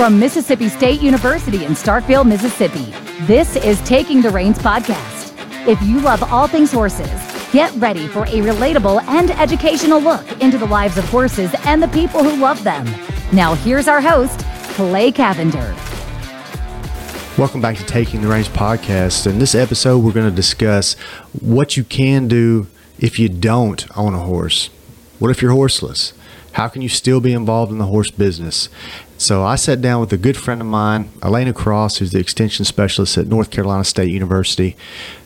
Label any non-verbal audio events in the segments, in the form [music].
From Mississippi State University in Starkville, Mississippi, this is Taking the Reins podcast. If you love all things horses, get ready for a relatable and educational look into the lives of horses and the people who love them. Now, here's our host, Clay Cavender. Welcome back to Taking the Reins podcast. In this episode, we're going to discuss what you can do if you don't own a horse. What if you're horseless? How can you still be involved in the horse business? So I sat down with a good friend of mine, Alaina Cross, who's the extension specialist at North Carolina State University.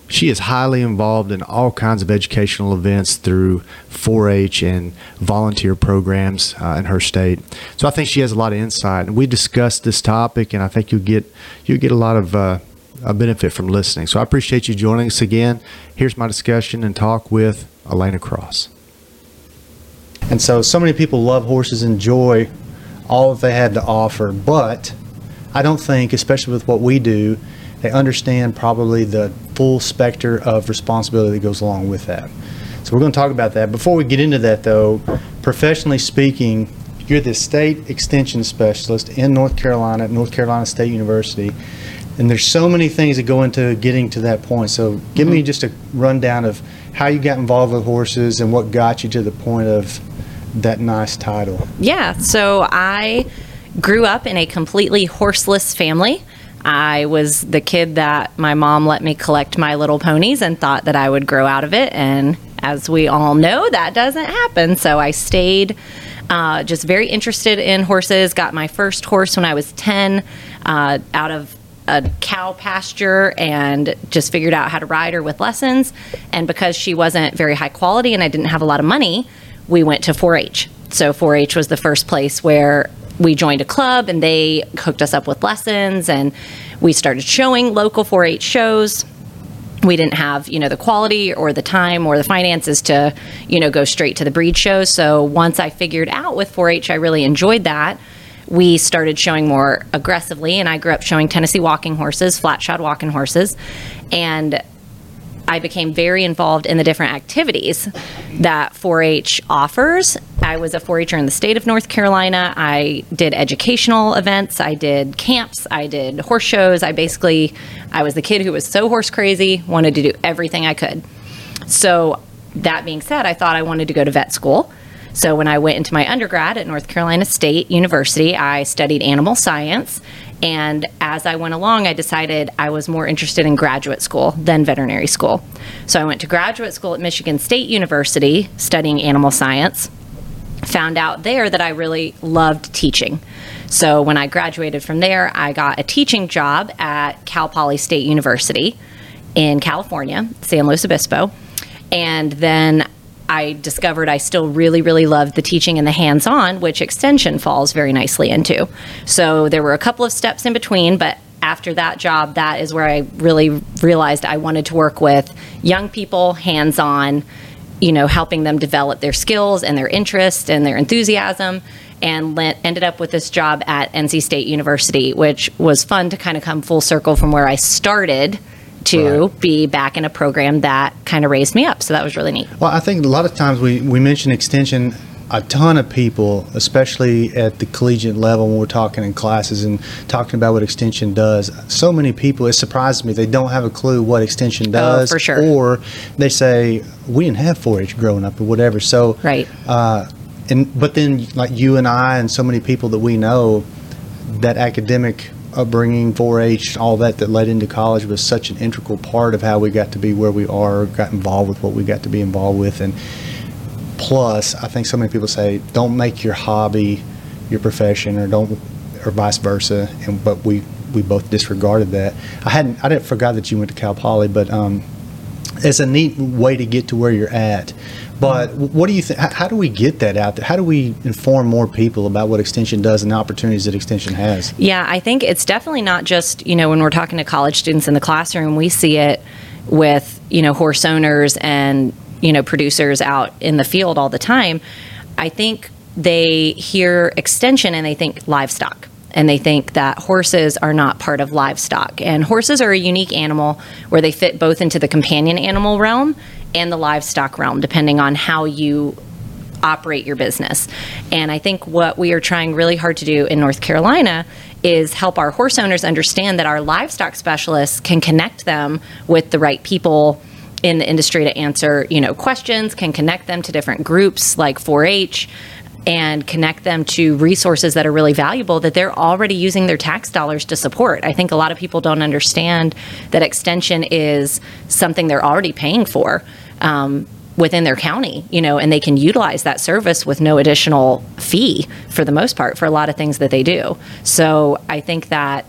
She is highly involved in all kinds of educational events through 4 H and volunteer programs uh, in her state. So I think she has a lot of insight. And we discussed this topic, and I think you'll get, you'll get a lot of uh, a benefit from listening. So I appreciate you joining us again. Here's my discussion and talk with Alaina Cross. And so, so many people love horses, enjoy all that they had to offer, but I don't think, especially with what we do, they understand probably the full specter of responsibility that goes along with that. So we're going to talk about that. Before we get into that, though, professionally speaking, you're the state extension specialist in North Carolina at North Carolina State University. And there's so many things that go into getting to that point. So give mm-hmm. me just a rundown of how you got involved with horses and what got you to the point of that nice title. Yeah. So I grew up in a completely horseless family. I was the kid that my mom let me collect my little ponies and thought that I would grow out of it. And as we all know, that doesn't happen. So I stayed uh, just very interested in horses. Got my first horse when I was 10 uh, out of a cow pasture and just figured out how to ride her with lessons. And because she wasn't very high quality and I didn't have a lot of money, we went to 4 H. So 4 H was the first place where we joined a club and they hooked us up with lessons and we started showing local 4-H shows. We didn't have you know the quality or the time or the finances to you know go straight to the breed shows. So once i figured out with 4-h i really enjoyed that. We started showing more aggressively and i grew up showing tennessee walking horses flat shod walking horses. And I became very involved in the different activities that 4 H offers. I was a 4 H'er in the state of North Carolina. I did educational events, I did camps, I did horse shows. I basically, I was the kid who was so horse crazy, wanted to do everything I could. So, that being said, I thought I wanted to go to vet school. So when I went into my undergrad at North Carolina State University, I studied animal science and as I went along, I decided I was more interested in graduate school than veterinary school. So I went to graduate school at Michigan State University studying animal science. Found out there that I really loved teaching. So when I graduated from there, I got a teaching job at Cal Poly State University in California, San Luis Obispo. And then I discovered I still really, really loved the teaching and the hands on, which extension falls very nicely into. So there were a couple of steps in between, but after that job, that is where I really realized I wanted to work with young people, hands on, you know, helping them develop their skills and their interest and their enthusiasm. And ended up with this job at NC State University, which was fun to kind of come full circle from where I started to right. be back in a program that kind of raised me up. So that was really neat. Well, I think a lot of times we, we mention extension. A ton of people, especially at the collegiate level, when we're talking in classes and talking about what extension does, so many people, it surprises me, they don't have a clue what extension oh, does. Oh, for sure. Or they say, we didn't have 4 H growing up or whatever. So, right. Uh, and but then, like you and I, and so many people that we know, that academic upbringing, 4-H, all that that led into college was such an integral part of how we got to be where we are, got involved with what we got to be involved with, and plus, I think so many people say, don't make your hobby your profession, or don't, or vice versa, and but we we both disregarded that. I hadn't, I didn't forgot that you went to Cal Poly, but um, it's a neat way to get to where you're at. But mm-hmm. what do you think? How do we get that out there? How do we inform more people about what Extension does and the opportunities that Extension has? Yeah, I think it's definitely not just, you know, when we're talking to college students in the classroom, we see it with, you know, horse owners and, you know, producers out in the field all the time. I think they hear Extension and they think livestock and they think that horses are not part of livestock. And horses are a unique animal where they fit both into the companion animal realm and the livestock realm, depending on how you operate your business. And I think what we are trying really hard to do in North Carolina is help our horse owners understand that our livestock specialists can connect them with the right people in the industry to answer, you know, questions, can connect them to different groups like 4-H and connect them to resources that are really valuable that they're already using their tax dollars to support. I think a lot of people don't understand that extension is something they're already paying for. Um, within their county, you know, and they can utilize that service with no additional fee for the most part for a lot of things that they do. So I think that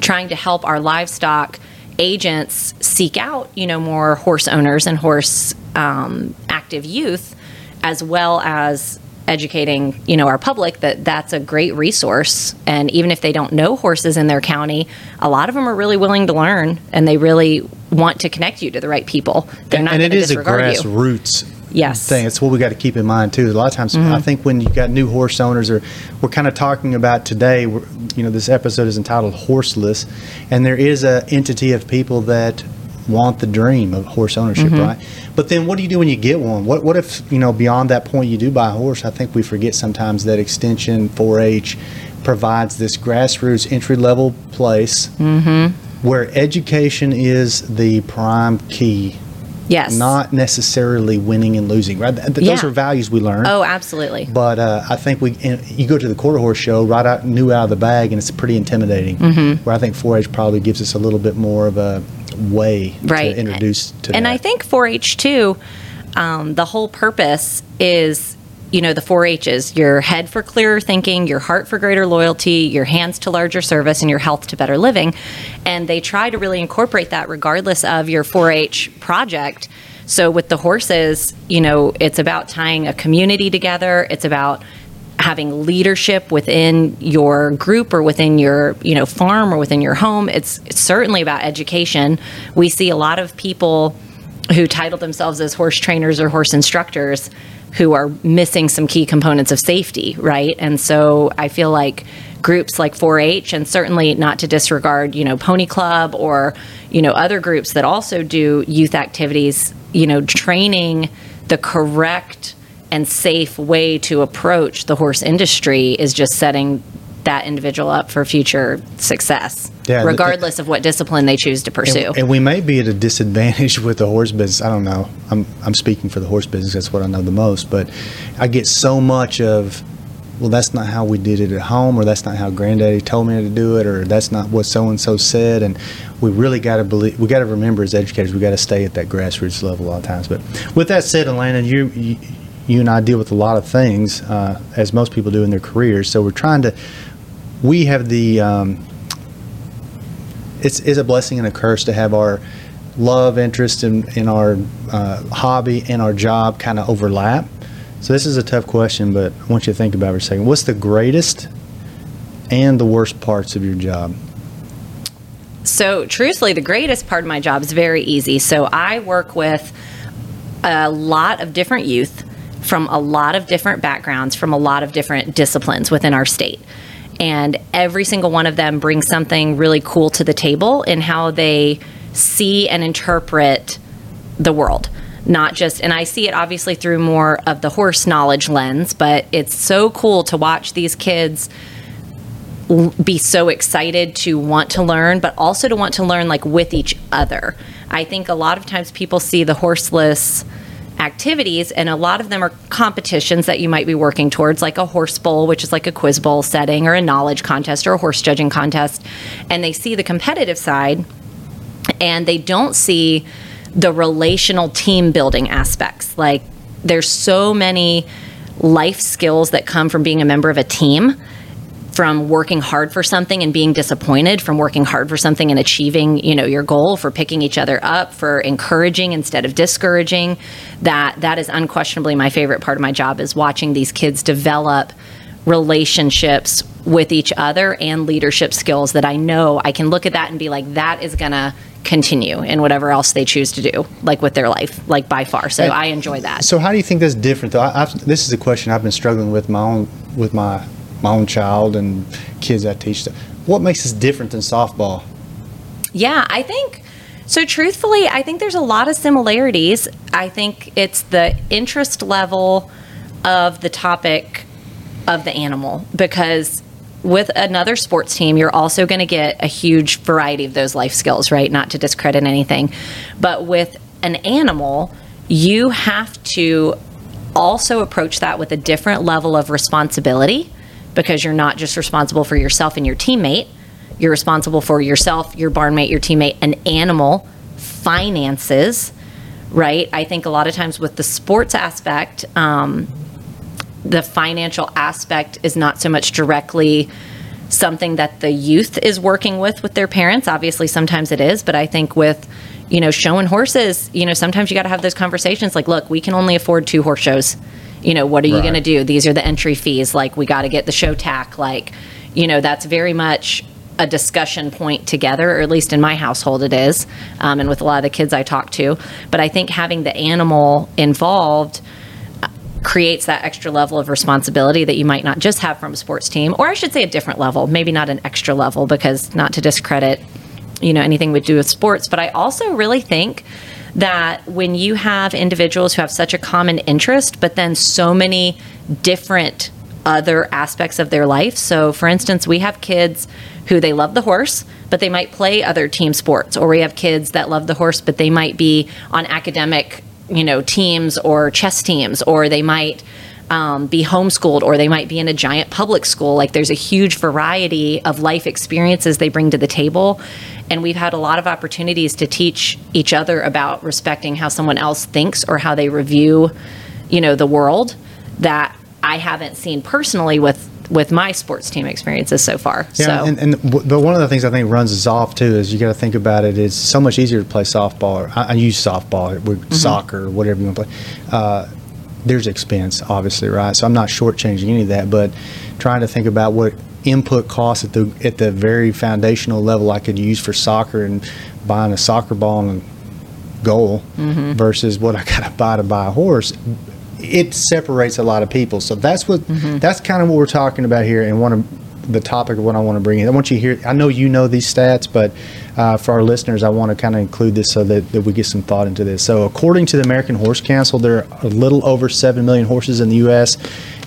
trying to help our livestock agents seek out, you know, more horse owners and horse um, active youth, as well as educating you know our public that that's a great resource. And even if they don't know horses in their county a lot of them are really willing to learn and they really want to connect you to the right people. They're not and it is a grassroots yes. thing. It's what we got to keep in mind too. A lot of times mm-hmm. i think when you got new horse owners or we're kind of talking about today you know this episode is entitled horseless. And there is a entity of people that want the dream of horse ownership, mm-hmm. right? But then what do you do when you get one? What what if, you know, beyond that point you do buy a horse? I think we forget sometimes that extension 4-H provides this grassroots entry level place mm-hmm. where education is the prime key. Yes. Not necessarily winning and losing, right? Th- yeah. Those are values we learn. Oh, absolutely. But uh, I think we, you go to the quarter horse show right out, new out of the bag, and it's pretty intimidating. Mm-hmm. Where I think 4-H probably gives us a little bit more of a way right. to introduce to and that. I think 4-H too, um, the whole purpose is you know the four H's your head for clearer thinking, your heart for greater loyalty, your hands to larger service, and your health to better living. And they try to really incorporate that regardless of your 4 H project. So with the horses, you know, it's about tying a community together, it's about having leadership within your group or within your you know farm or within your home it's, it's certainly about education. We see a lot of people who title themselves as horse trainers or horse instructors who are missing some key components of safety right? And so i feel like groups like 4-h and certainly not to disregard you know pony club or you know other groups that also do youth activities you know training the correct and safe way to approach the horse industry is just setting that individual up for future success, yeah, regardless the, of what discipline they choose to pursue. And, and, we may be at a disadvantage [laughs] with the horse business. I don't know. I'm, I'm speaking for the horse business. That's what I know the most. But I get so much of, well, that's not how we did it at home, or that's not how Granddaddy told me to do it, or that's not what so and so said. And we really got to believe. We got to remember as educators, we got to stay at that grassroots level a lot of times. But with that said, Alaina, you, you you and I deal with a lot of things, uh, as most people do in their careers. So we're trying to, we have the, um, it's, it's a blessing and a curse to have our love, interest in, in our uh, hobby and our job kind of overlap. So this is a tough question, but I want you to think about it for a second. What's the greatest and the worst parts of your job? So, truthfully, the greatest part of my job is very easy. So, I work with a lot of different youth from a lot of different backgrounds, from a lot of different disciplines within our state. And every single one of them brings something really cool to the table in how they see and interpret the world. Not just, and I see it obviously through more of the horse knowledge lens, but it's so cool to watch these kids be so excited to want to learn, but also to want to learn like with each other. I think a lot of times people see the horseless activities, and a lot of them are competitions that you might be working towards, like a horse bowl, which is like a quiz bowl setting, or a knowledge contest, or a horse judging contest. And they see the competitive side, and they don't see the relational team building aspects. Like, there's so many life skills that come from being a member of a team from working hard for something and being disappointed from working hard for something and achieving you know your goal for picking each other up for encouraging instead of discouraging. That that is unquestionably my favorite part of my job is watching these kids develop relationships with each other and leadership skills that I know I can look at that and be like that is going to continue in whatever else they choose to do like with their life like by far. So I enjoy that. so how do you think that's different though? I, this is a question I've been struggling with my own with my my own child and kids I teach. What makes this different than softball? Yeah, I think so. Truthfully, I think there's a lot of similarities. I think it's the interest level of the topic of the animal because with another sports team, you're also going to get a huge variety of those life skills, right? Not to discredit anything. But with an animal, you have to also approach that with a different level of responsibility because you're not just responsible for yourself and your teammate, you're responsible for yourself, your barnmate, your teammate, an animal, finances, right? I think a lot of times with the sports aspect, um, the financial aspect is not so much directly something that the youth is working with with their parents. Obviously, sometimes it is, but I think with you know showing horses, you know, sometimes you got to have those conversations. Like, look, we can only afford two horse shows. You know, what are you Right. going to do? These are the entry fees. Like, we got to get the show tack. Like, you know, that's very much a discussion point together, or at least in my household it is, um, and with a lot of the kids I talk to. But I think having the animal involved creates that extra level of responsibility that you might not just have from a sports team, or I should say a different level, maybe not an extra level, because not to discredit, you know, anything we do with sports, but I also really think that when you have individuals who have such a common interest, but then so many different other aspects of their life. So, for instance, we have kids who they love the horse, but they might play other team sports, or we have kids that love the horse, but they might be on academic, you know, teams or chess teams, or they might um, be homeschooled, or they might be in a giant public school. Like, there's a huge variety of life experiences they bring to the table. And we've had a lot of opportunities to teach each other about respecting how someone else thinks or how they review, you know, the world that I haven't seen personally with with my sports team experiences so far. Yeah, so and, and w- but one of the things I think runs us off too is you got to think about it. It's so much easier to play softball. Or, I, I use softball, or Mm-hmm. soccer, or whatever you want to play. Uh, there's expense, obviously, right? So I'm not shortchanging any of that, but trying to think about what input costs at the at the very foundational level I could use for soccer and buying a soccer ball and a goal Mm-hmm. versus what I [laughs] got to buy to buy a horse. It separates a lot of people. So that's what Mm-hmm. that's kind of what we're talking about here, and one of the topic of what I want to bring in. I want you to hear. I know you know these stats, but uh, for our listeners, I want to kind of include this so that, that we get some thought into this. So, according to the American Horse Council, there are a little over seven million horses in the U.S.,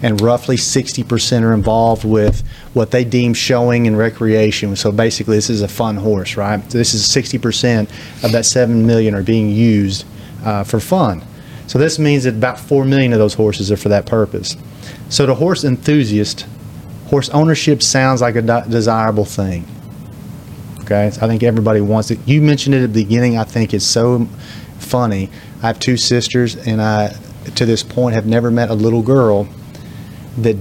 and roughly 60% are involved with what they deem showing and recreation. So basically, this is a fun horse, right? So this is 60% of that 7 million are being used uh, for fun. So this means that about 4 million of those horses are for that purpose. So to horse enthusiast, horse ownership sounds like a de- desirable thing. Okay, I think everybody wants it. You mentioned it at the beginning. I think it's so funny. I have two sisters, and I, to this point, have never met a little girl that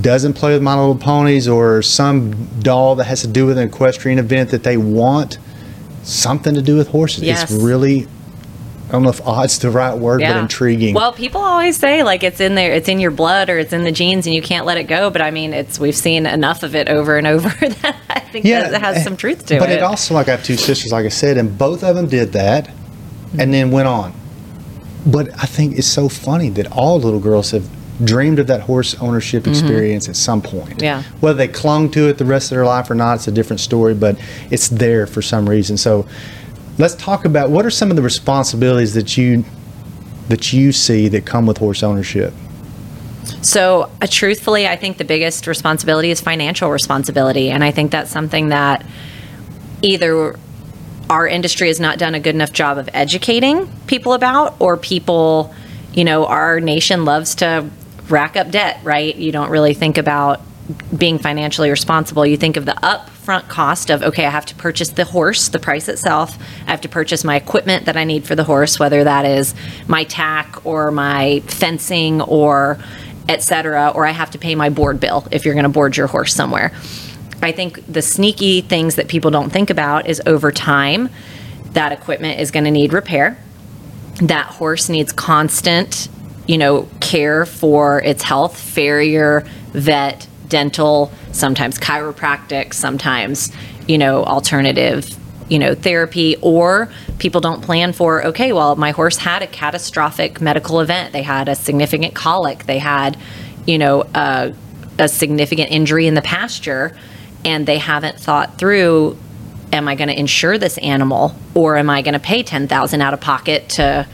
doesn't play with My Little Ponies or some doll that has to do with an equestrian event that they want something to do with horses. Yes. It's really, I don't know if odd's the right word, but intriguing. Well, people always say like it's in there, it's in your blood or it's in the genes, and you can't let it go. But I mean, it's we've seen enough of it over and over [laughs] that I think that it has eh, some truth to but it. But it also, like I have two sisters, like I said, and both of them did that and mm-hmm. then went on. But I think it's so funny that all little girls have dreamed of that horse ownership experience at some point. Mm-hmm. Yeah. Whether they clung to it the rest of their life or not, it's a different story, but it's there for some reason. So let's talk about what are some of the responsibilities that you that you see that come with horse ownership. So, uh, truthfully, I think the biggest responsibility is financial responsibility. And I think that's something that either our industry has not done a good enough job of educating people about, or people, you know, our nation loves to rack up debt, right? You don't really think about being financially responsible. You think of the upfront cost of, okay, I have to purchase the horse, the price itself. I have to purchase my equipment that I need for the horse, whether that is my tack or my fencing or et cetera, or I have to pay my board bill if you're going to board your horse somewhere. I think the sneaky things that people don't think about is over time, that equipment is going to need repair. That horse needs constant, you know, care for its health, farrier, vet, dental, sometimes chiropractic, sometimes, you know, alternative, you know, therapy, or people don't plan for, okay, well, my horse had a catastrophic medical event. They had a significant colic. They had, you know, a, a significant injury in the pasture, and they haven't thought through am I going to insure this animal or am I going to pay 10,000 out of pocket to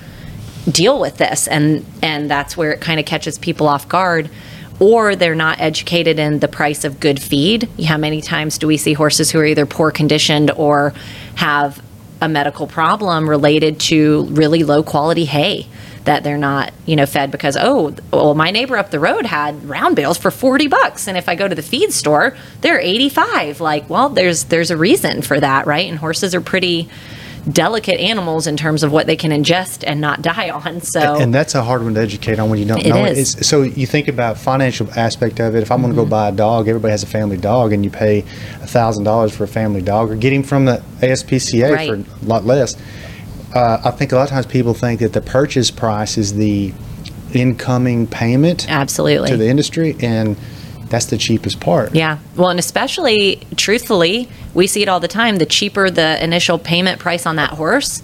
deal with this and and that's where it kind of catches people off guard or they're not educated in the price of good feed. How many times do we see horses who are either poor conditioned or have a medical problem related to really low quality hay? that they're not, you know, fed because oh, well, my neighbor up the road had round bales for 40 bucks and if I go to the feed store, they're 85. Like, well, there's there's a reason for that, right? And horses are pretty delicate animals in terms of what they can ingest and not die on. So and that's a hard one to educate on when you don't it know is. it. It's, so you think about financial aspect of it. If I'm going to Mm-hmm. go buy a dog, everybody has a family dog, and you pay a thousand dollars for a family dog, or get him from the ASPCA Right. for a lot less. Uh, I think a lot of times people think that the purchase price is the incoming payment Absolutely. to the industry, and that's the cheapest part. Yeah. Well, and especially truthfully, we see it all the time. The cheaper the initial payment price on that horse,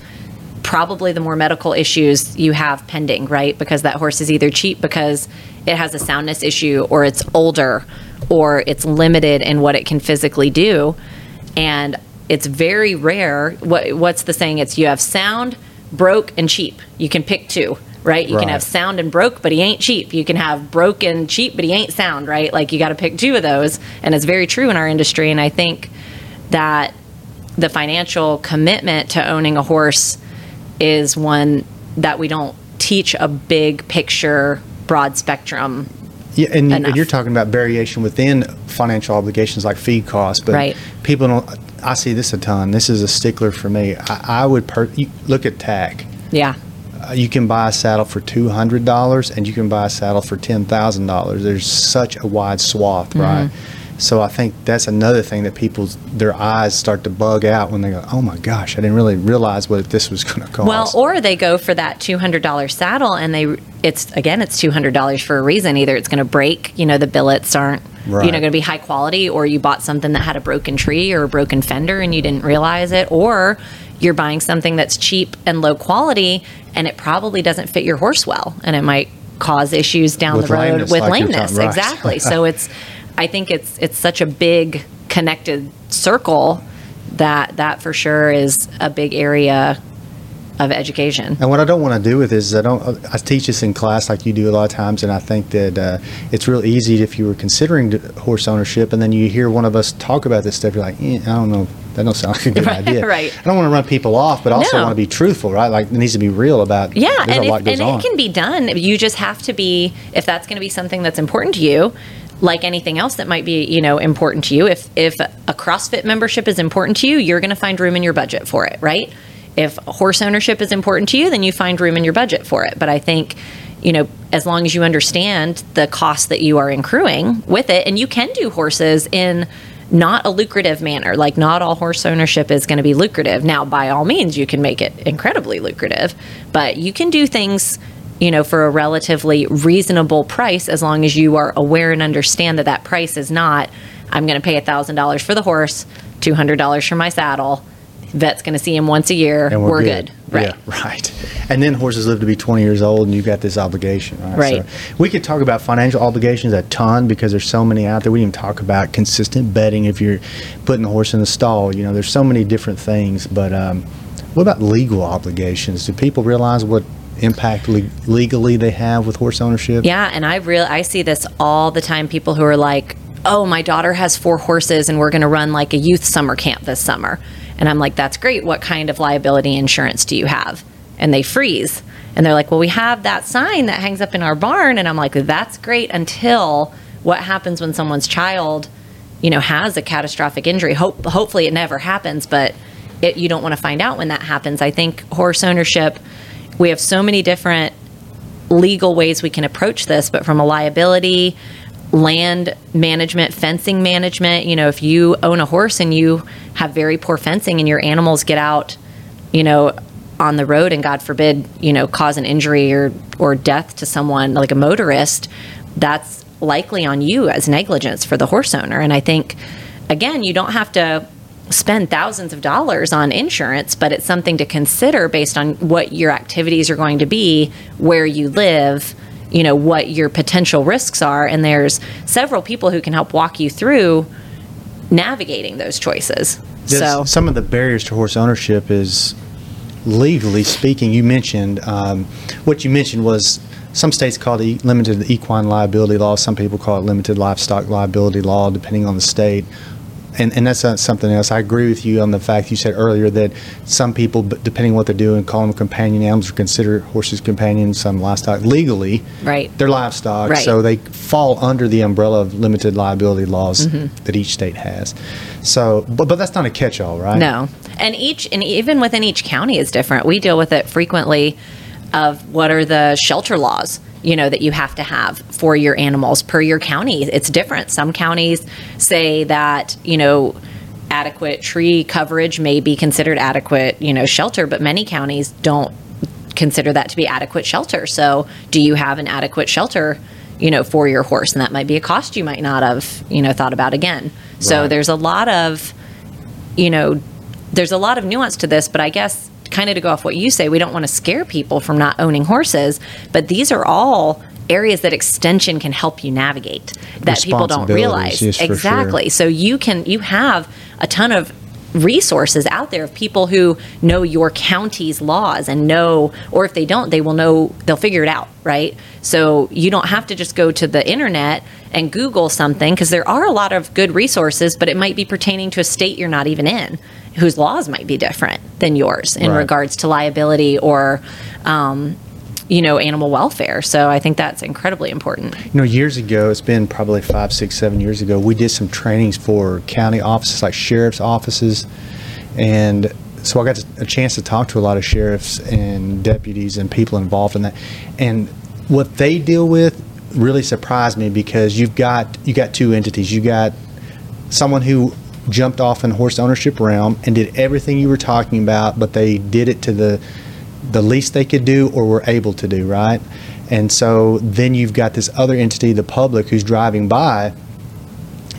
probably the more medical issues you have pending, right? Because that horse is either cheap because it has a soundness issue or it's older or it's limited in what it can physically do. And it's very rare. What, what's the saying? It's you have sound, broke, and cheap. You can pick two, right? You can have sound and broke, but he ain't cheap. You can have broke and cheap, but he ain't sound, right? Like you got to pick two of those. And it's very true in our industry. And I think that the financial commitment to owning a horse is one that we don't teach a big picture, broad spectrum. Yeah, and, enough. you're talking about variation within financial obligations like feed costs, but Right. people don't. I see this a ton. This is a stickler for me. I, I would per, look at tack. Yeah. Uh, you can buy a saddle for two hundred dollars, and you can buy a saddle for ten thousand dollars. There's such a wide swath, Mm-hmm. right? So I think that's another thing that people's their eyes start to bug out when they go, "Oh my gosh, I didn't really realize what this was going to cost." Well, or they go for that two hundred dollar saddle, and they it's again it's two hundred dollars for a reason. Either it's going to break, you know, the billets aren't you know going to be high quality, or you bought something that had a broken tree or a broken fender and you didn't realize it, or you're buying something that's cheap and low quality, and it probably doesn't fit your horse well, and it might cause issues down With the road lameness, with like lameness. right. Exactly. [laughs] so it's I think it's it's such a big connected circle that that for sure is a big area of education. And what I don't want to do with this is I don't. I teach this in class like you do a lot of times, and I think that uh, it's real easy if you were considering horse ownership, and then you hear one of us talk about this stuff, you're like, eh, I don't know, that don't sound like a good [laughs] Right, idea. right. I don't want to run people off, but also No. want to be truthful, right? Like it needs to be real about. Yeah, and, a lot if, and it can be done. You just have to be, if that's going to be something that's important to you, like anything else that might be, you know, important to you. If if a CrossFit membership is important to you, you're going to find room in your budget for it, right? If horse ownership is important to you, then you find room in your budget for it. But I think, you know, as long as you understand the cost that you are accruing with it, and you can do horses in not a lucrative manner. Like not all horse ownership is going to be lucrative. Now, by all means, you can make it incredibly lucrative, but you can do things, you know, for a relatively reasonable price as long as you are aware and understand that that price is not. I'm going to pay thousand dollars for the horse, two hundred dollars for my saddle. Vet's going to see him once a year. and we're, good. Right. Yeah, [laughs] right. And then horses live to be 20 years old, and you've got this obligation, right? Right. So we could talk about financial obligations a ton because there's so many out there. We didn't even talk about consistent bedding if you're putting the horse in the stall. You know, there's so many different things. But um, what about legal obligations? Do people realize what impact le- legally they have with horse ownership? Yeah, and I really I see this all the time. People who are like, "Oh, my daughter has four horses, and we're going to run like a youth summer camp this summer." And I'm like, "That's great. What kind of liability insurance do you have?" And they freeze, and they're like, "Well, we have that sign that hangs up in our barn." And I'm like, "That's great until what happens when someone's child, you know, has a catastrophic injury. Hope hopefully it never happens, but it, you don't want to find out when that happens. I think horse ownership, we have so many different legal ways we can approach this, but from a liability, land management, fencing management, you know, if you own a horse and you have very poor fencing and your animals get out, you know, on the road and God forbid, you know, cause an injury or or death to someone like a motorist, that's likely on you as negligence for the horse owner. And I think again, you don't have to spend thousands of dollars on insurance, but it's something to consider based on what your activities are going to be, where you live, you know, what your potential risks are. And there's several people who can help walk you through navigating those choices. So, some of the barriers to horse ownership is legally speaking. You mentioned um, what you mentioned was some states call it limited equine liability law. Some people call it limited livestock liability law, depending on the state. And, and that's something else. I agree with you on the fact you said earlier that some people, depending on what they're doing, call them companion animals or consider horses companions, some livestock legally. Right. They're livestock, Right. so they fall under the umbrella of limited liability laws Mm-hmm. that each state has. So, but, but that's not a catch-all, right? No. And each and even within each county is different. We deal with it frequently of what are the shelter laws, you know, that you have to have for your animals per your county. It's different. Some counties say that, you know, adequate tree coverage may be considered adequate, you know, shelter, but many counties don't consider that to be adequate shelter. So, do you have an adequate shelter, you know, for your horse? And that might be a cost you might not have, you know, thought about again. So, there's a lot of you know, there's a lot of nuance to this, but I guess kind of to go off what you say, we don't want to scare people from not owning horses, but these are all areas that extension can help you navigate that people don't realize. yes, for sure. exactly. So you can you have a ton of resources out there of people who know your county's laws and know or if they don't they will know they'll figure it out right so you don't have to just go to the internet and google something because there are a lot of good resources but it might be pertaining to a state you're not even in whose laws might be different than yours in Right. regards to liability or um, you know animal welfare so i think that's incredibly important You know, years ago, it's been probably five, six, seven years ago, we did some trainings for county offices, like sheriff's offices. And so I got a chance to talk to a lot of sheriffs and deputies and people involved in that. And what they deal with really surprised me because you've got you got two entities. You got someone who jumped off in horse ownership realm and did everything you were talking about, but they did it to the the least they could do or were able to do, right? And so then you've got this other entity, the public, who's driving by,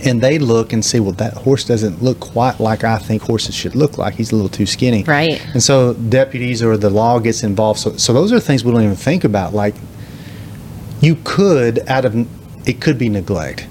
and they look and see, well, that horse doesn't look quite like I think horses should look like. He's a little too skinny. Right. And so deputies or the law gets involved. So, so those are things we don't even think about. Like, you could, out of, it could be neglect.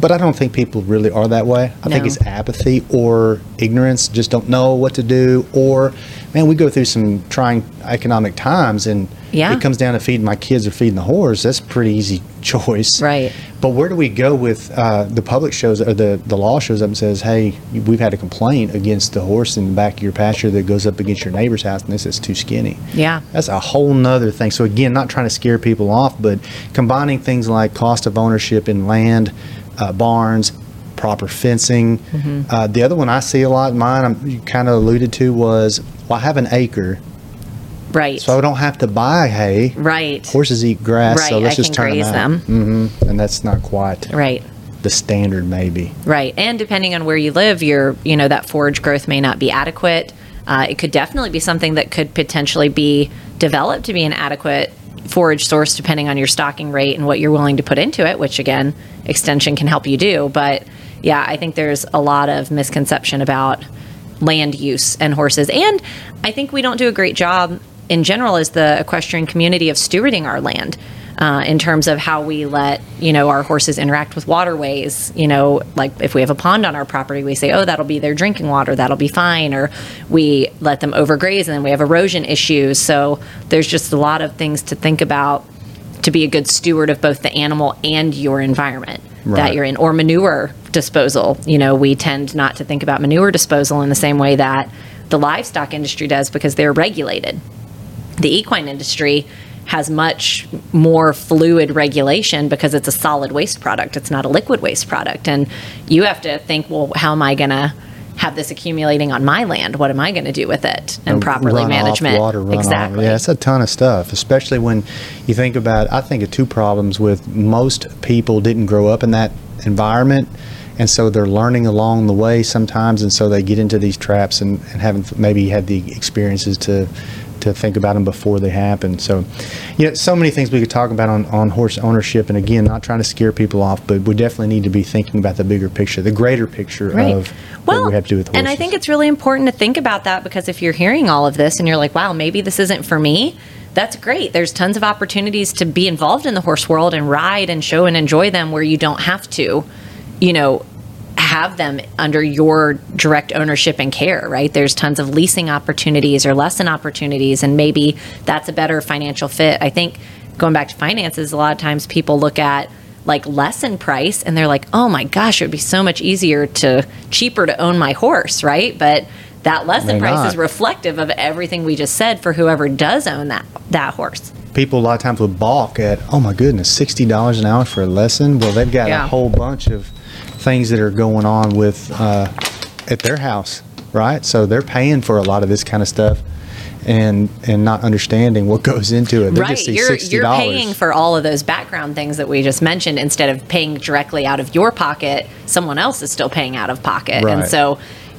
But I don't think people really are that way. I think it's apathy or ignorance, just don't know what to do. Or, man, we go through some trying economic times and Yeah. it comes down to feeding my kids or feeding the horse. That's a pretty easy [laughs] choice. Right. But where do we go with uh, the public shows or the, the law shows up and says, hey, we've had a complaint against the horse in the back of your pasture that goes up against your neighbor's house and this is too skinny. Yeah. That's a whole nother thing. So again, not trying to scare people off, but combining things like cost of ownership in land, uh, barns, proper fencing. Mm-hmm. Uh, the other one I see a lot in mine, I'm, you kind of alluded to, was well, I have an acre, right so I don't have to buy hay. right Horses eat grass, so let's I just turn them them. hmm And that's not quite right the standard, maybe. Right. And depending on where you live, your, you know, that forage growth may not be adequate. Uh, it could definitely be something that could potentially be developed to be an adequate forage source depending on your stocking rate and what you're willing to put into it, which again, extension can help you do. But yeah, I think there's a lot of misconception about land use and horses. And I think we don't do a great job in general as the equestrian community of stewarding our land uh, in terms of how we let you know our horses interact with waterways. You know, like if we have a pond on our property, we say, "Oh, that'll be their drinking water. That'll be fine," or we let them overgraze, and then we have erosion issues. So there's just a lot of things to think about to be a good steward of both the animal and your environment that you're in, or manure disposal. You know, we tend not to think about manure disposal in the same way that the livestock industry does because they're regulated the equine industry has much more fluid regulation because it's a solid waste product. It's not a liquid waste product. And you have to think, well, how am I going to have this accumulating on my land? What am I going to do with it? And properly management. water runoff. exactly. Yeah, it's a ton of stuff, especially when you think about. I think of two problems with most people didn't grow up in that environment, and so they're learning along the way sometimes, and so they get into these traps and, and haven't maybe had the experiences to to think about them before they happen. So, you know, so many things we could talk about on, on horse ownership, and again, not trying to scare people off, but we definitely need to be thinking about the bigger picture, the greater picture Right. of well, what we have to do with horses. and I think it's really important to think about that because if you're hearing all of this and you're like, wow, maybe this isn't for me, that's great. There's tons of opportunities to be involved in the horse world and ride and show and enjoy them where you don't have to, you know, have them under your direct ownership and care, right? There's tons of leasing opportunities or lesson opportunities, and maybe that's a better financial fit. I think going back to finances, a lot of times people look at like lesson price and they're like, oh my gosh, it would be so much easier to cheaper to own my horse, right? But that lesson price not. is reflective of everything we just said for whoever does own that that horse. people a lot of times would balk at, oh my goodness, sixty dollars an hour for a lesson. Well, they've got Yeah. a whole bunch of things that are going on with uh, at their house, right? So they're paying for a lot of this kind of stuff, and and not understanding what [laughs] goes into it. They right, just see you're you're paying for all of those background things that we just mentioned instead of paying directly out of your pocket. Someone else is still paying out of pocket, and so.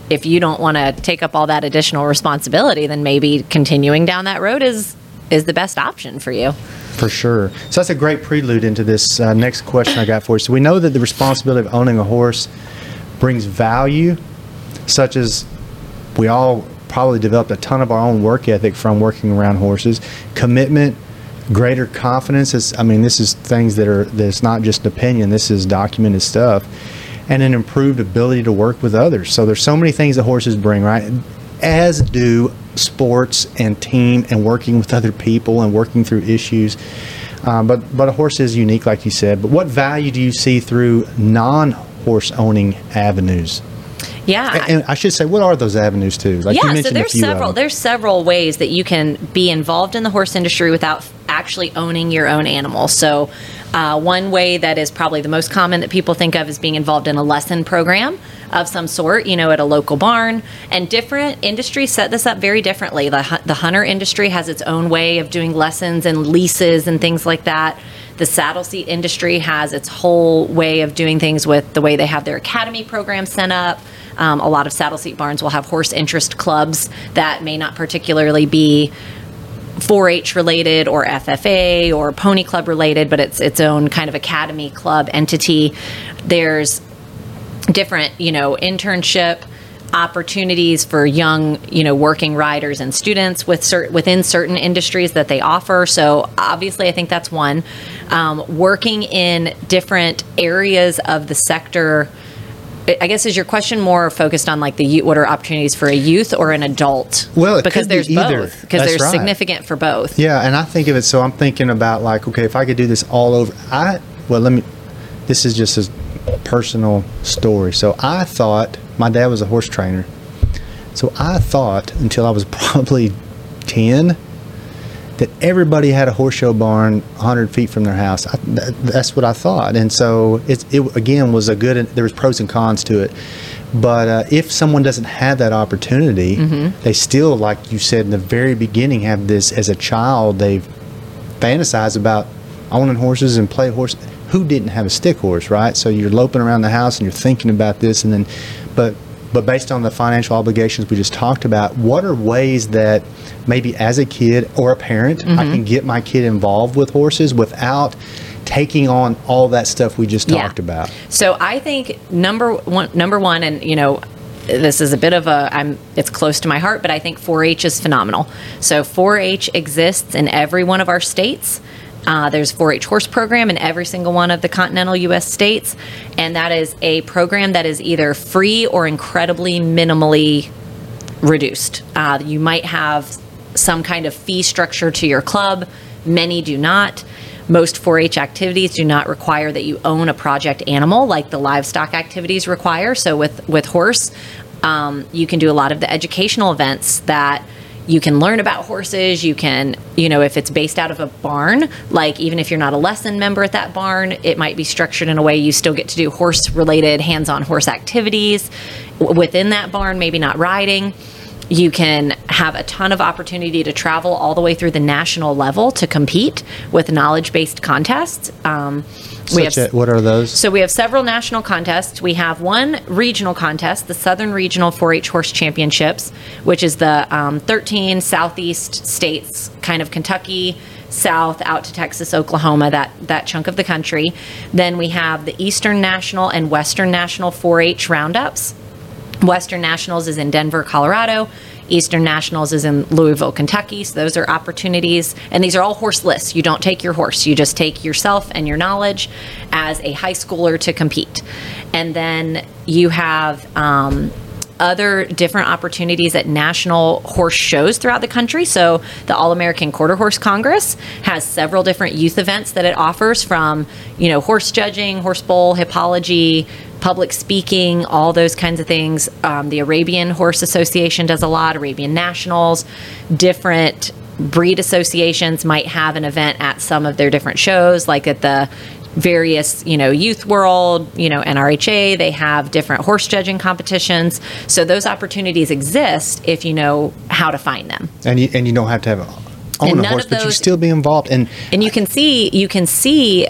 If you don't want to take up all that additional responsibility, then maybe continuing down that road is is the best option for you. For sure. So that's a great prelude into this uh, next question I got for you. So we know that the responsibility of owning a horse brings value, such as we all probably developed a ton of our own work ethic from working around horses, commitment, greater confidence. I mean, this is things that are that's not just opinion. This is documented stuff, and an improved ability to work with others. So there's so many things that horses bring, right? As do sports and team and working with other people and working through issues. Um, but but a horse is unique, like you said. But what value do you see through non-horse owning avenues? Yeah, And I should say, what are those avenues too? Like you yeah, so there's several there's several ways that you can be involved in the horse industry without actually owning your own animal. So, uh, one way that is probably the most common that people think of is being involved in a lesson program of some sort, you know, at a local barn. And different industries set this up very differently. The, the hunter industry has its own way of doing lessons and leases and things like that. The saddle seat industry has its whole way of doing things with the way they have their academy program set up. Um, a lot of saddle seat barns will have horse interest clubs that may not particularly be 4-H related or FFA or Pony Club related, but it's its own kind of academy club entity. There's different, you know, internship opportunities for young, you know, working riders and students with cert- within certain industries that they offer. So obviously, I think that's one. Um, working in different areas of the sector. I- guess is your question more focused on like the what are opportunities for a youth or an adult? Well, it because be there's either. both. Because there's right. significant for both. Yeah, and I think of it so I'm thinking about like, okay, if I could do this all over, I well, let me. This is just a personal story. So I thought my dad was a horse trainer. So I thought until I was [laughs] probably ten that everybody had a horse show barn 100 feet from their house. I, that, that's what I thought, and so it, it again was a good. There was pros and cons to it, but uh, if someone doesn't have that opportunity, they still, like you said in the very beginning, have this as a child. They've fantasized about owning horses and play horse. Who didn't have a stick horse, right? So you're loping around the house and you're thinking about this, and then, but but based on the financial obligations we just talked about, what are ways that maybe as a kid or a parent I mm-hmm. can get my kid involved with horses without taking on all that stuff we just Yeah. talked about? So I think number one, number one, and you know, this is a bit of a, I'm, it's close to my heart, but I think 4-H is phenomenal. So 4-H exists in every one of our states. Uh, there's 4-H horse program in every single one of the continental U.S. states, and that is a program that is either free or incredibly minimally reduced. Uh, you might have some kind of fee structure to your club. Many do not. Most 4 H activities do not require that you own a project animal like the livestock activities require. So, with, with horse, um, you can do a lot of the educational events that you can learn about horses. You can, you know, if it's based out of a barn, like even if you're not a lesson member at that barn, it might be structured in a way you still get to do horse related hands on horse activities within that barn, maybe not riding. You can have a ton of opportunity to travel all the way through the national level to compete with knowledge based contests. Um, we have a, what are those? so we have several national contests. We have one regional contest, the Southern Regional 4-H Horse Championships, which is the um, 13 southeast states, kind of Kentucky, south out to Texas, Oklahoma, that that chunk of the country. Then we have the Eastern National and Western National 4-H roundups. Western Nationals is in Denver, Colorado. Eastern Nationals is in Louisville, Kentucky. So those are opportunities. And these are all horseless. You don't take your horse, you just take yourself and your knowledge as a high schooler to compete. And then you have um, other different opportunities at national horse shows throughout the country. So, the All American Quarter Horse Congress has several different youth events that it offers from, you know, horse judging, horse bowl, hippology, public speaking, all those kinds of things. Um, the Arabian Horse Association does a lot, Arabian Nationals, different breed associations might have an event at some of their different shows, like at the various, you know, youth world, you know, NRHA, they have different horse judging competitions. So those opportunities exist if you know how to find them. And you and you don't have to have a own a horse, but you still be involved. And And you can see you can see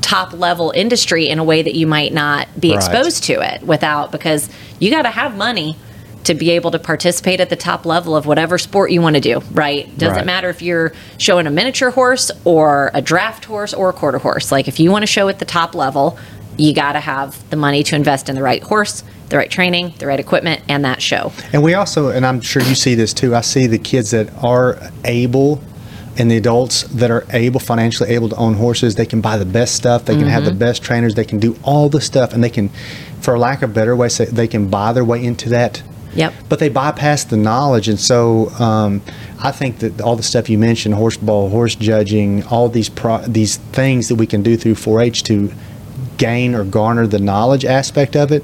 top level industry in a way that you might not be Right. exposed to it without because you got to have money to be able to participate at the top level of whatever sport you want to do, right? Doesn't Right. matter if you're showing a miniature horse or a draft horse or a quarter horse. Like if you want to show at the top level, you got to have the money to invest in the right horse, the right training, the right equipment, and that show. And we also, and I'm sure you see this too, I see the kids that are able and the adults that are able, financially able to own horses, they can buy the best stuff, they can have the mm-hmm. best trainers, they can do all the stuff, and they can, for lack of a better way, say they can buy their way into that. Yep. But they bypass the knowledge, and so um, I think that all the stuff you mentioned, horse bowl, horse judging, all these pro- these things that we can do through 4-H to gain or garner the knowledge aspect of it,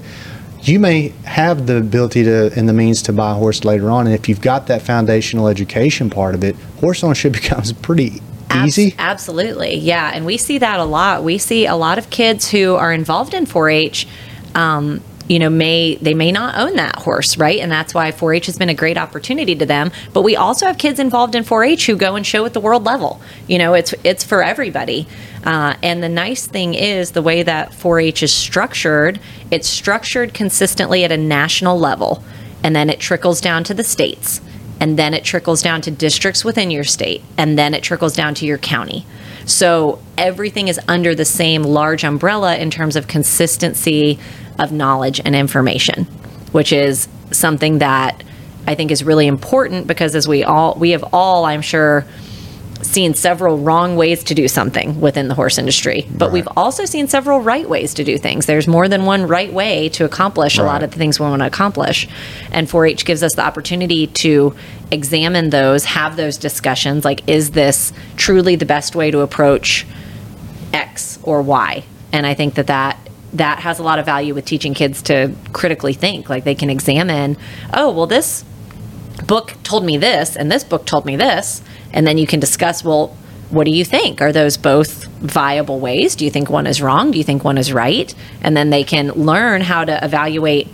you may have the ability to and the means to buy a horse later on. And if you've got that foundational education part of it, horse ownership [laughs] becomes pretty easy. Absolutely. Yeah. And we see that a lot. We see a lot of kids who are involved in 4 H. Um, you know, may they may not own that horse, right? And that's why 4-H has been a great opportunity to them. But we also have kids involved in 4-H who go and show at the world level. You know, it's it's for everybody. Uh, and the nice thing is the way that 4-H is structured. It's structured consistently at a national level, and then it trickles down to the states and then it trickles down to districts within your state, and then it trickles down to your county. So everything is under the same large umbrella in terms of consistency of knowledge and information, which is something that I think is really important because as we all we have all, I'm sure, seen several wrong ways to do something within the horse industry, but Right. we've also seen several right ways to do things. There's more than one right way to accomplish a lot of the things we want to accomplish. And 4 H gives us the opportunity to examine those, have those discussions like, is this truly the best way to approach X or Y? And I think that that that has a lot of value with teaching kids to critically think. Like they can examine, oh, well, this book told me this and this book told me this and then you can discuss well what do you think? Are those both viable ways? Do you think one is wrong? Do you think one is right? And then they can learn how to evaluate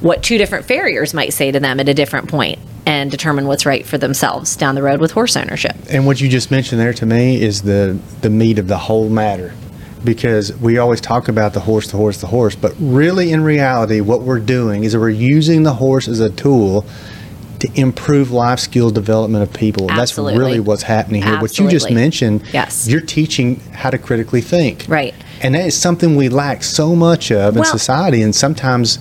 what two different farriers might say to them at a different point and determine what's right for themselves down the road with horse ownership. And what you just mentioned there to me is the the meat of the whole matter. Because we always talk about the horse, the horse, the horse, but really in reality, what we're doing is that we're using the horse as a tool to improve life skill development of people. And That's really what's happening here. What you just mentioned, Yes. you're teaching how to critically think. Right. And that is something we lack so much of in Well- society. And sometimes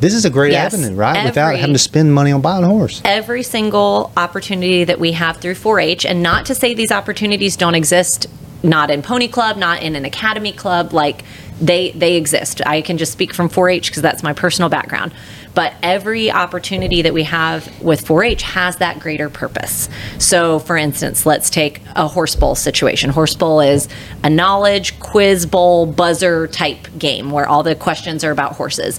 this is a great Yes. avenue, right? Without having to spend money on buying a horse. every single opportunity that we have through 4-H, and not to say these opportunities don't exist, not in Pony Club, not in an academy club, like they they exist. I can just speak from 4-H because that's my personal background. But every opportunity that we have with 4-H has that greater purpose. So, for instance, let's take a horse bowl situation. Horse bowl is a knowledge quiz bowl buzzer type game where all the questions are about horses.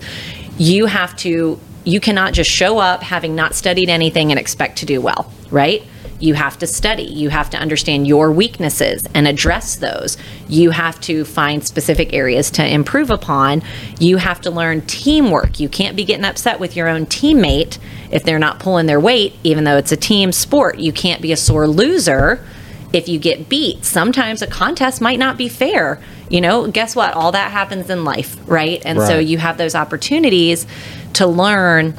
You have to you cannot just show up having not studied anything and expect to do well, right? You have to study. You have to understand your weaknesses and address those. You have to find specific areas to improve upon. You have to learn teamwork. You can't be getting upset with your own teammate if they're not pulling their weight, even though it's a team sport. You can't be a sore loser if you get beat. Sometimes a contest might not be fair. You know, guess what? All that happens in life, right? And so you have those opportunities to learn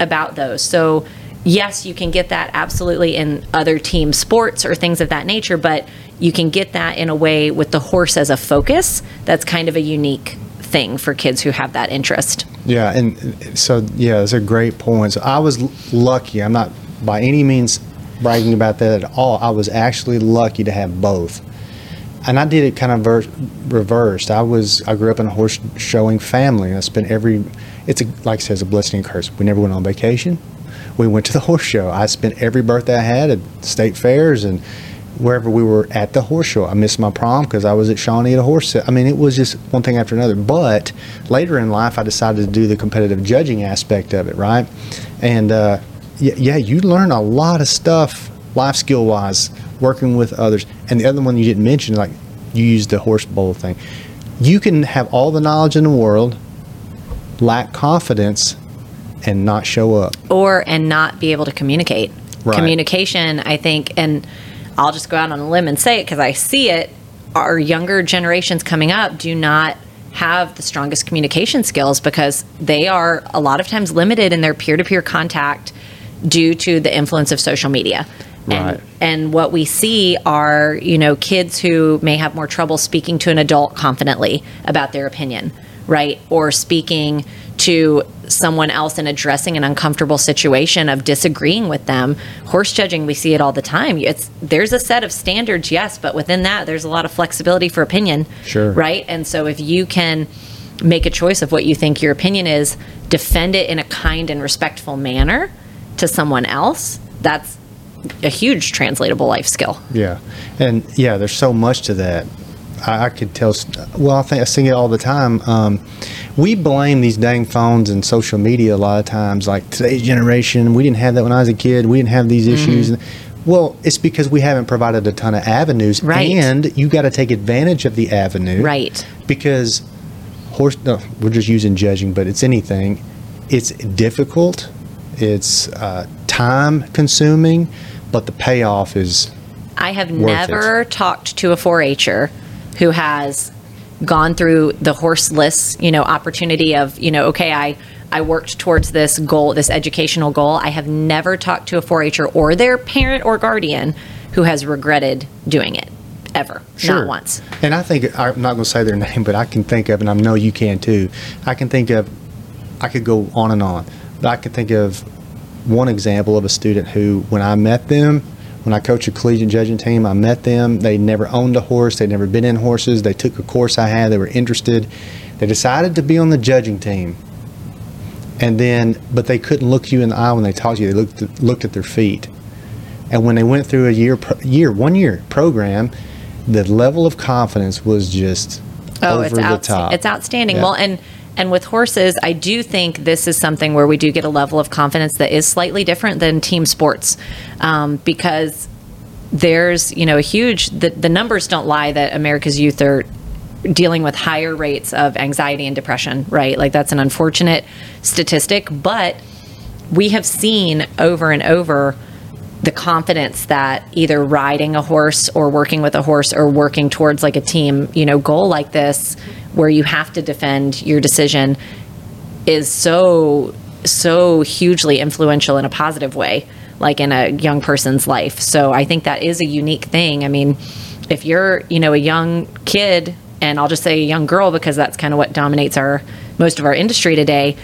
about those. So, yes, you can get that absolutely in other team sports or things of that nature, but you can get that in a way with the horse as a focus that's kind of a unique thing for kids who have that interest. Yeah, and so yeah, that's a great point. So I was lucky. I'm not by any means bragging about that at all. I was actually lucky to have both, and I did it kind of ver- reversed. I was I grew up in a horse showing family. I spent every it's a, like I said, it's a blessing and curse. We never went on vacation. We went to the horse show. I spent every birthday I had at state fairs and wherever we were at the horse show. I missed my prom because I was at Shawnee at a horse set. I mean, it was just one thing after another. But later in life, I decided to do the competitive judging aspect of it, right? And uh, yeah, yeah, you learn a lot of stuff life skill wise, working with others. And the other one you didn't mention, like you used the horse bowl thing. You can have all the knowledge in the world, lack confidence, and not show up. Or and not be able to communicate. Right. Communication, I think, and I'll just go out on a limb and say it because I see it. Our younger generations coming up do not have the strongest communication skills because they are a lot of times limited in their peer to peer contact due to the influence of social media. Right. And, and what we see are, you know, kids who may have more trouble speaking to an adult confidently about their opinion, right? Or speaking to someone else and addressing an uncomfortable situation of disagreeing with them. Horse judging, we see it all the time. It's there's a set of standards, yes, but within that there's a lot of flexibility for opinion. Sure. Right? And so if you can make a choice of what you think your opinion is, defend it in a kind and respectful manner to someone else, that's a huge translatable life skill. Yeah, and yeah, there's so much to that. I, I could tell. Well, I think I sing it all the time. Um, we blame these dang phones and social media a lot of times. Like today's generation, we didn't have that when I was a kid. We didn't have these Mm-hmm. issues. Well, it's because we haven't provided a ton of avenues, Right. and you got to take advantage of the avenue, Right. Because horse, no, we're just using judging, but it's anything. It's difficult. It's uh, time consuming, but the payoff is I have never talked to a 4-H'er who has gone through the horseless, you know, opportunity of, you know, okay, I I worked towards this goal, this educational goal. I have never talked to a 4-H'er or their parent or guardian who has regretted doing it ever, sure. not once. And I think I'm not going to say their [laughs] name, but I can think of, and I know you can too. I can think of, I could go on and on, but I can think of one example of a student who, when I met them, when I coached a collegiate judging team, I met them. They never owned a horse. They'd never been in horses. They took a course I had. They were interested. They decided to be on the judging team. And then, but they couldn't look you in the eye when they talked to you. They looked at, looked at their feet. And when they went through a year, year, one year program, the level of confidence was just Oh, over it's the out, top. it's outstanding. Yeah. Well, and and with horses, I do think this is something where we do get a level of confidence that is slightly different than team sports, um, because there's you know a huge the, the numbers don't lie that America's youth are dealing with higher rates of anxiety and depression, right? Like that's an unfortunate statistic, but we have seen over and over the confidence that either riding a horse or working with a horse or working towards like a team, you know, goal like this where you have to defend your decision is so so hugely influential in a positive way like in a young person's life. So I think that is a unique thing. I mean, if you're, you know, a young kid and I'll just say a young girl because that's kind of what dominates our most of our industry today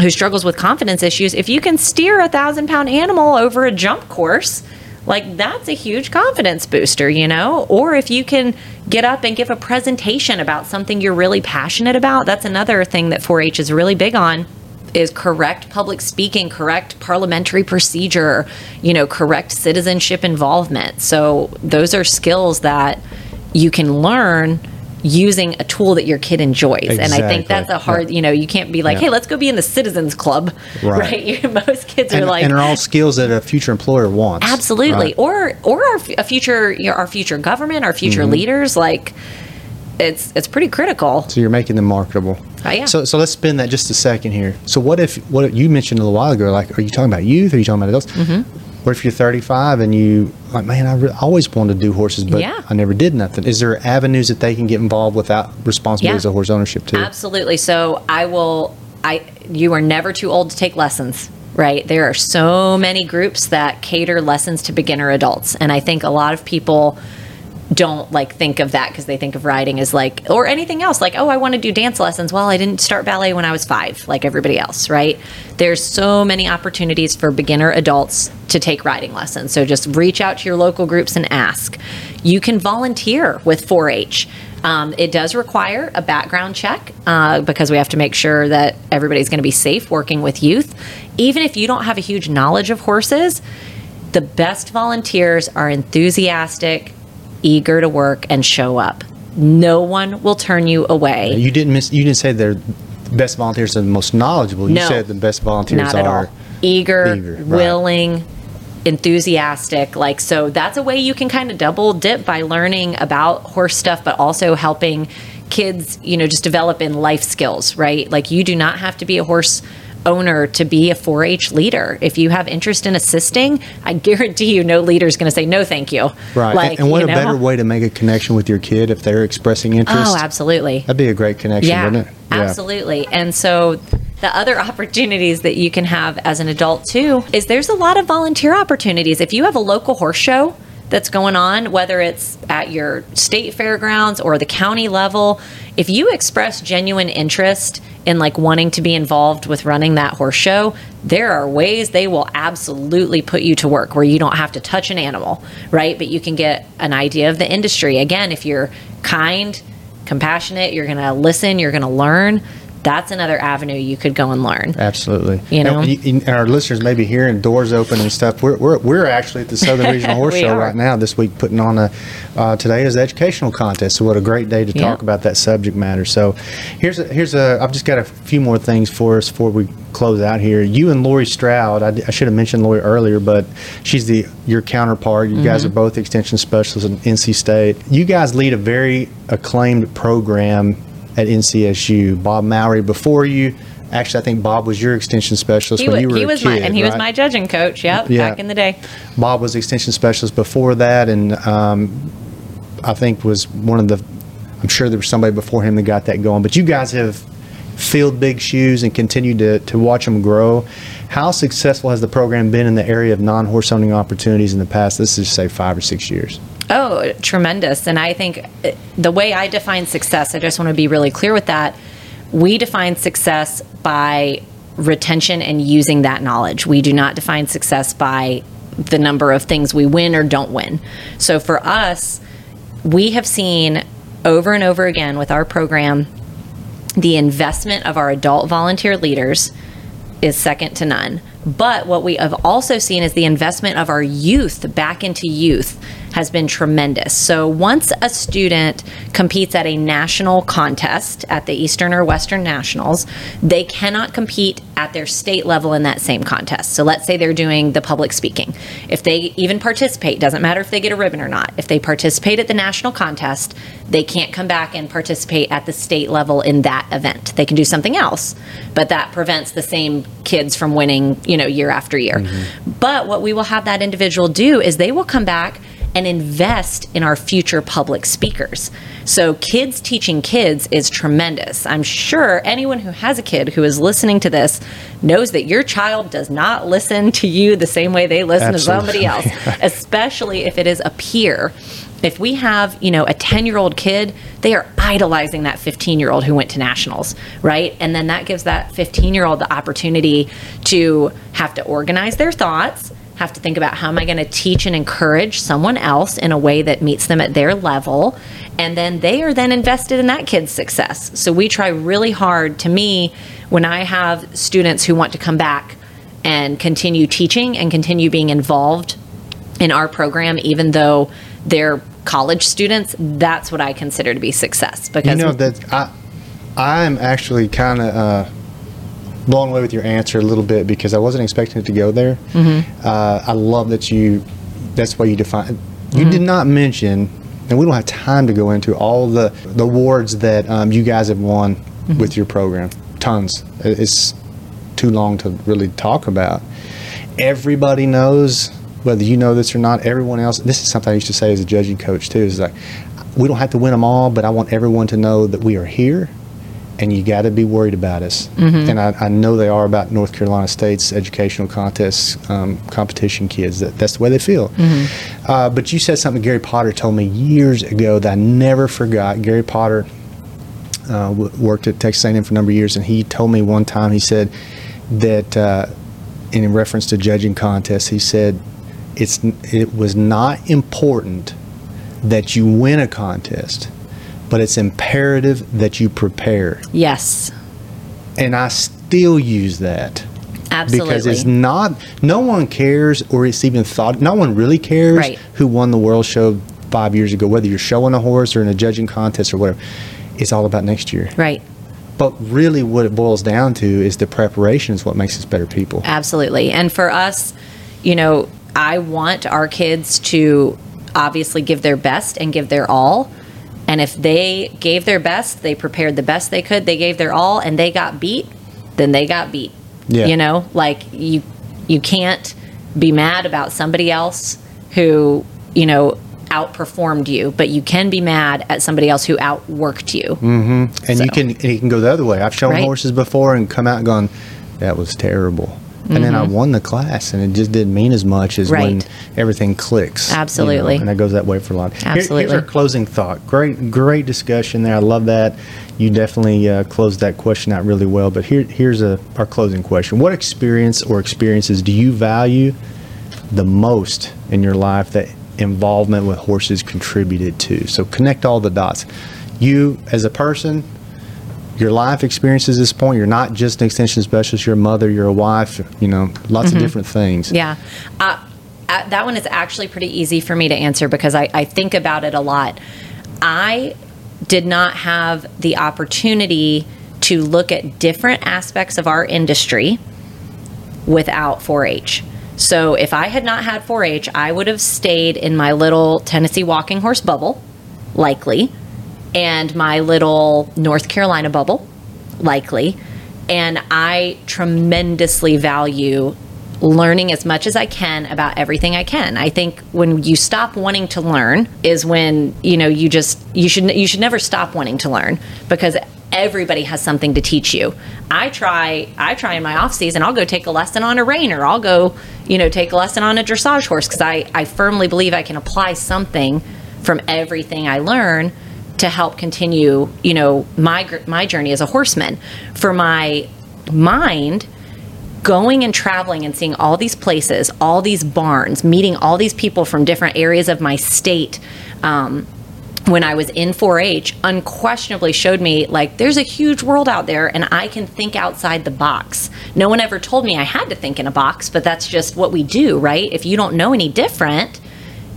who struggles with confidence issues, if you can steer a thousand pound animal over a jump course, like that's a huge confidence booster, you know? Or if you can get up and give a presentation about something you're really passionate about, that's another thing that 4 H is really big on is correct public speaking, correct parliamentary procedure, you know, correct citizenship involvement. So those are skills that you can learn using a tool that your kid enjoys. And I think that's a hard, Yeah. you know, you can't be like, Yeah. hey, let's go be in the citizens club, Right. [laughs] right? Most kids are like and are all skills that a future employer wants. Absolutely. right? Or or our, a future you know, our future government, our future Mm-hmm. leaders like it's it's pretty critical. So you're making them marketable. Oh, yeah. So so let's spin that just a second here. So what if what if you mentioned a little while ago? Like, are you talking about youth? Are you talking about adults? Mm-hmm. What if you're 35 and you like, man, I re- always wanted to do horses, but Yeah. I never did nothing. Is there avenues that they can get involved without responsibilities Yeah. of horse ownership too? Absolutely. So I will I you are never too old to take lessons. Right. There are so many groups that cater lessons to beginner adults. And I think a lot of people don't like think of that because they think of riding as like or anything else like oh i want to do dance lessons. Well i didn't start ballet when i was five like everybody else right? There's so many opportunities for beginner adults to take riding lessons. So just reach out to your local groups and ask. You can volunteer with 4-h Um, it does require a background check uh, because we have to make sure that everybody's going to be safe working with youth. Even if you don't have a huge knowledge of horses, the best volunteers are enthusiastic, eager to work, and show up. No one will turn you away. You didn't miss. You didn't say they're the best volunteers are the most knowledgeable. You No. said the best volunteers Not at are all. Eager, Eager, right. willing, enthusiastic. Like, so that's a way you can kind of double dip by learning about horse stuff, but also helping kids, you know, just develop in life skills, right? Like, you do not have to be a horse owner to be a 4-H leader. If you have interest in assisting, I guarantee you no leader is going to say no thank you. right. Like, and, and what a know? better way to make a connection with your kid if they're expressing oh, interest. Oh, absolutely. That'd be a great connection, yeah, wouldn't it? Yeah. absolutely. And so the other [laughs] opportunities that you can have as an adult too is there's a lot of volunteer opportunities. If you have a local horse show that's going on, whether it's at your state fairgrounds or the county level, if you express genuine interest in like wanting to be involved with running that horse show, there are ways they will absolutely put you to work where you don't have to touch an animal, right? But you can get an idea of the industry. Again, if you're kind, compassionate, you're going to listen, you're going to learn. That's another avenue you could go and learn. Absolutely. You know? and, and our listeners may be hearing doors open and stuff. We're, we're, we're actually at the Southern [laughs] Regional Horse Show are. right now this week, putting on a uh, today is the educational contest. So what a great day to Yeah. talk about that subject matter. So here's a, here's a I've just got a few more things for us before we close out here. You and Lori Stroud. I should have mentioned Lori earlier, but she's the your counterpart. You Mm-hmm. guys are both extension specialists in NC State. You guys lead a very acclaimed program at NCSU. Bob Mowrey before you. Actually, I think Bob was your extension specialist He, when wa- you were he a was kid, my and he was my judging coach. Yep, Yeah. back in the day. Bob was extension specialist before that, and um, I think was one of the. I'm sure there was somebody before him that got that going. But you guys have filled big shoes and continued to, to watch them grow. How successful has the program been in the area of non-horse owning opportunities in the past? Let's just say five or six years. Oh, tremendous. And I think uh, the way I define success, I just want to be really clear with that. We define success by retention and using that knowledge. We do not define success by the number of things we win or don't win. So for us, we have seen over and over again with our program the investment of our adult volunteer leaders is second to none. But what we have also seen is the investment of our youth back into youth has been tremendous. So once a student competes at a national contest at the Eastern or Western Nationals, they cannot compete at their state level in that same contest. So let's say they're doing the public speaking. If they even participate, doesn't matter if they get a ribbon or not. If they participate at the national contest, they can't come back and participate at the state level in that event. They can do something else, but that prevents the same kids from winning, you know, year after year. Mm-hmm. But what we will have that individual do is they will come back and invest in our future public speakers. So, kids teaching kids is tremendous. I'm sure anyone who has a kid who is listening to this knows that your child does not listen to you the same way they listen Absolutely. to somebody else, [laughs] especially if it is a peer. If we have, you know, a 10-year-old kid, they are idolizing that 15-year-old who went to nationals, right? And then that gives that 15-year-old the opportunity to have to organize their thoughts, have to think about how am I going to teach and encourage someone else in a way that meets them at their level. And then they are then invested in that kid's success. So we try really hard to me when I have students who want to come back and continue teaching and continue being involved in our program, even though they're college students, that's what I consider to be success. Because You know that I, I'm actually kind of uh, blown away with your answer a little bit because I wasn't expecting it to go there. Mm-hmm. Uh, I love that you. That's why you define. Mm-hmm. You did not mention, and we don't have time to go into all the the awards that um, you guys have won Mm-hmm. with your program. Tons. It's too long to really talk about. Everybody knows whether you know this or not. Everyone else. This is something I used to say as a judging coach too. Is like we don't have to win them all, but I want everyone to know that we are here, and you got to be worried about us. And I, I know they are about North Carolina State's educational contests, um, competition kids. That that's the way they feel. Uh, but you said something Gary Potter told me years ago that I never forgot. Gary Potter uh, w- worked at Texas A&M for a number of years, and he told me one time he said that uh, in reference to judging contests, he said it's it was not important that you win a contest, but it's imperative that you prepare. Yes. And I still use that. Absolutely. Because it's not, no one cares or it's even thought, no one really cares Right. who won the world show five years ago, whether you're showing a horse or in a judging contest or whatever. It's all about next year. right. But really, what it boils down to is the preparation is what makes us better people. Absolutely. And for us, you know, I want our kids to obviously give their best and give their all. And if they gave their best, they prepared the best they could, they gave their all and they got beat, then they got beat. Yeah. You know, like you you can't be mad about somebody else who, you know, outperformed you, but you can be mad at somebody else who outworked you. Mm-hmm. And So- you can and you can go the other way. I've shown Right. horses before and come out and gone, that was terrible. And then I won the class, and it just didn't mean as much as when Mm-hmm. Everything clicks. you know, Absolutely. and that goes that way for a lot. Here- here's Absolutely. our closing thought. Great, great discussion there. I love that. You definitely uh, closed that question out really well. But here, here's a, our closing question. What experience or experiences do you value the most in your life that involvement with horses contributed to? So connect all the dots. You, as a person, your life experiences at this point, you're not just an extension specialist, you're a mother, you're a wife, you know, lots of different things. Yeah. Uh, uh, that one is actually pretty easy for me to answer because I, I think about it a lot. I did not have the opportunity to look at different aspects of our industry without 4 H. So if I had not had 4 H, I would have stayed in my little Tennessee walking horse bubble, likely, and my little North Carolina bubble, likely. And I tremendously value learning as much as I can about everything I can. I think when you stop wanting to learn is when, you know, you just you should you should never stop wanting to learn because everybody has something to teach you. I try I try in my off season, I'll go take a lesson on a rein or I'll go, you know, take a lesson on a dressage horse because I, I firmly believe I can apply something from everything I learn to help continue, you know, my my journey as a horseman. For my mind, going and traveling and seeing all these places, all these barns, meeting all these people from different areas of my state. Um, when I was in 4 H, unquestionably showed me like there's a huge world out there and I can think outside the box. No one ever told me I had to think in a box, but that's just what we do, right? If you don't know any different,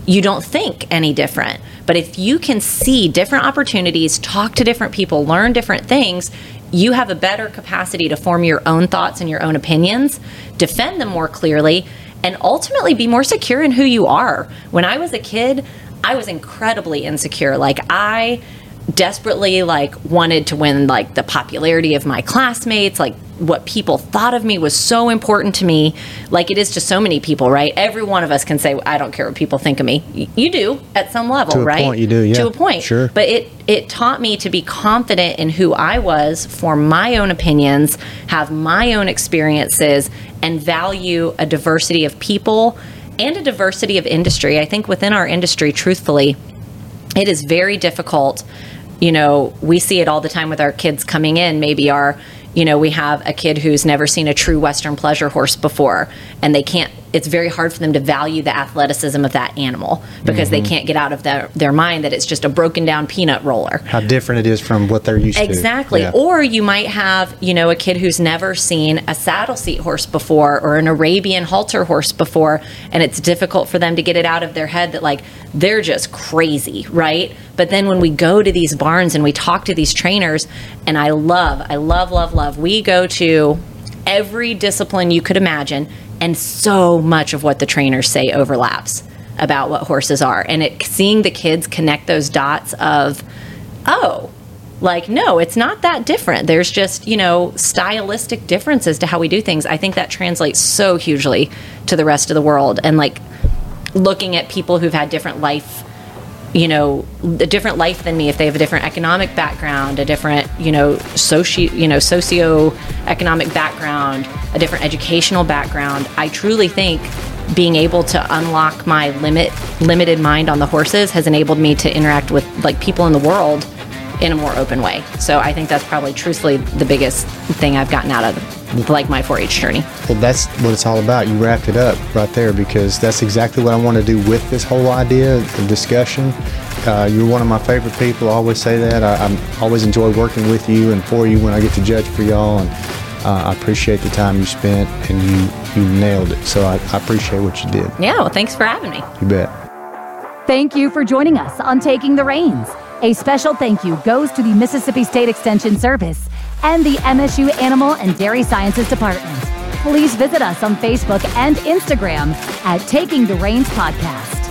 you don't think any different. But if you can see different opportunities, talk to different people, learn different things, you have a better capacity to form your own thoughts and your own opinions, defend them more clearly, and ultimately be more secure in who you are. When I was a kid, I was incredibly insecure. Like I desperately like wanted to win like the popularity of my classmates like what people thought of me was so important to me like it is to so many people right every one of us can say i don't care what people think of me you do at some level To a right point, you do, yeah. to a point Sure. but it it taught me to be confident in who i was form my own opinions have my own experiences and value a diversity of people and a diversity of industry i think within our industry truthfully it is very difficult. You know, we see it all the time with our kids coming in. Maybe our, you know, we have a kid who's never seen a true Western pleasure horse before, and they can't, it's very hard for them to value the athleticism of that animal because they mm-hmm. can't get out of their, their mind that it's just a broken down peanut roller. How different it is from what they're used to. Exactly. Yeah. Or you might have, you know, a kid who's never seen a saddle seat horse before or an Arabian halter horse before, and it's difficult for them to get it out of their head that, like, they're just crazy, right? But then when we go to these barns and we talk to these trainers, and I love, I love, love, love, we go to every discipline you could imagine, and so much of what the trainers say overlaps about what horses are. And it, seeing the kids connect those dots of, oh, like no it's not that different. There's just you know stylistic differences to how we do things. I think that translates so hugely to the rest of the world. And like looking at people who've had different life you know a different life than me if they have a different economic background a different you know socio you know socio-economic background a different educational background i truly think being able to unlock my limit limited mind on the horses has enabled me to interact with like people in the world in a more open way. So i think that's probably truthfully the biggest thing i've gotten out of like my 4-h journey Well, that's what it's all about. You wrapped it up right there because that's exactly what I want to do with this whole idea, the discussion. Uh, you're one of my favorite people. I always say that. I, I always enjoy working with you and for you when I get to judge for y'all. And uh, I appreciate the time you spent, and you you nailed it. So I, I appreciate what you did. Yeah, well, thanks for having me. You bet. Thank you for joining us on Taking the Reins. A special thank you goes to the Mississippi State Extension Service and the MSU Animal and Dairy Sciences Department. Please visit us on Facebook and Instagram at Taking the Reins Podcast.